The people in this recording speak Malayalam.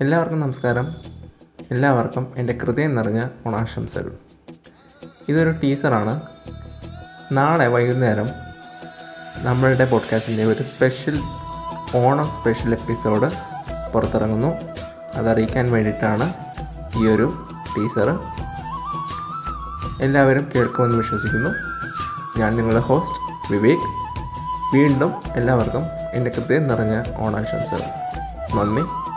എല്ലാവർക്കും നമസ്കാരം. എല്ലാവർക്കും എന്റെ ഹൃദയം നിറഞ്ഞ ഓണാശംസകൾ. ഇതൊരു ടീസറാണ്. നാളെ വൈകുന്നേരം നമ്മളുടെ പോഡ്കാസ്റ്റിന്റെ ഒരു സ്പെഷ്യൽ ഓണം സ്പെഷ്യൽ എപ്പിസോഡ് പുറത്തിറങ്ങുന്നു. അതറിയിക്കാൻ വേണ്ടിയിട്ടാണ് ഈ ഒരു ടീസർ എല്ലാവരും കേൾക്കുമെന്ന് വിശ്വസിക്കുന്നു. ഞാൻ നിങ്ങളുടെ ഹോസ്റ്റ് വിവേക്. വീണ്ടും എല്ലാവർക്കും എന്റെ ഹൃദയം നിറഞ്ഞ ഓണാശംസകൾ. നന്ദി.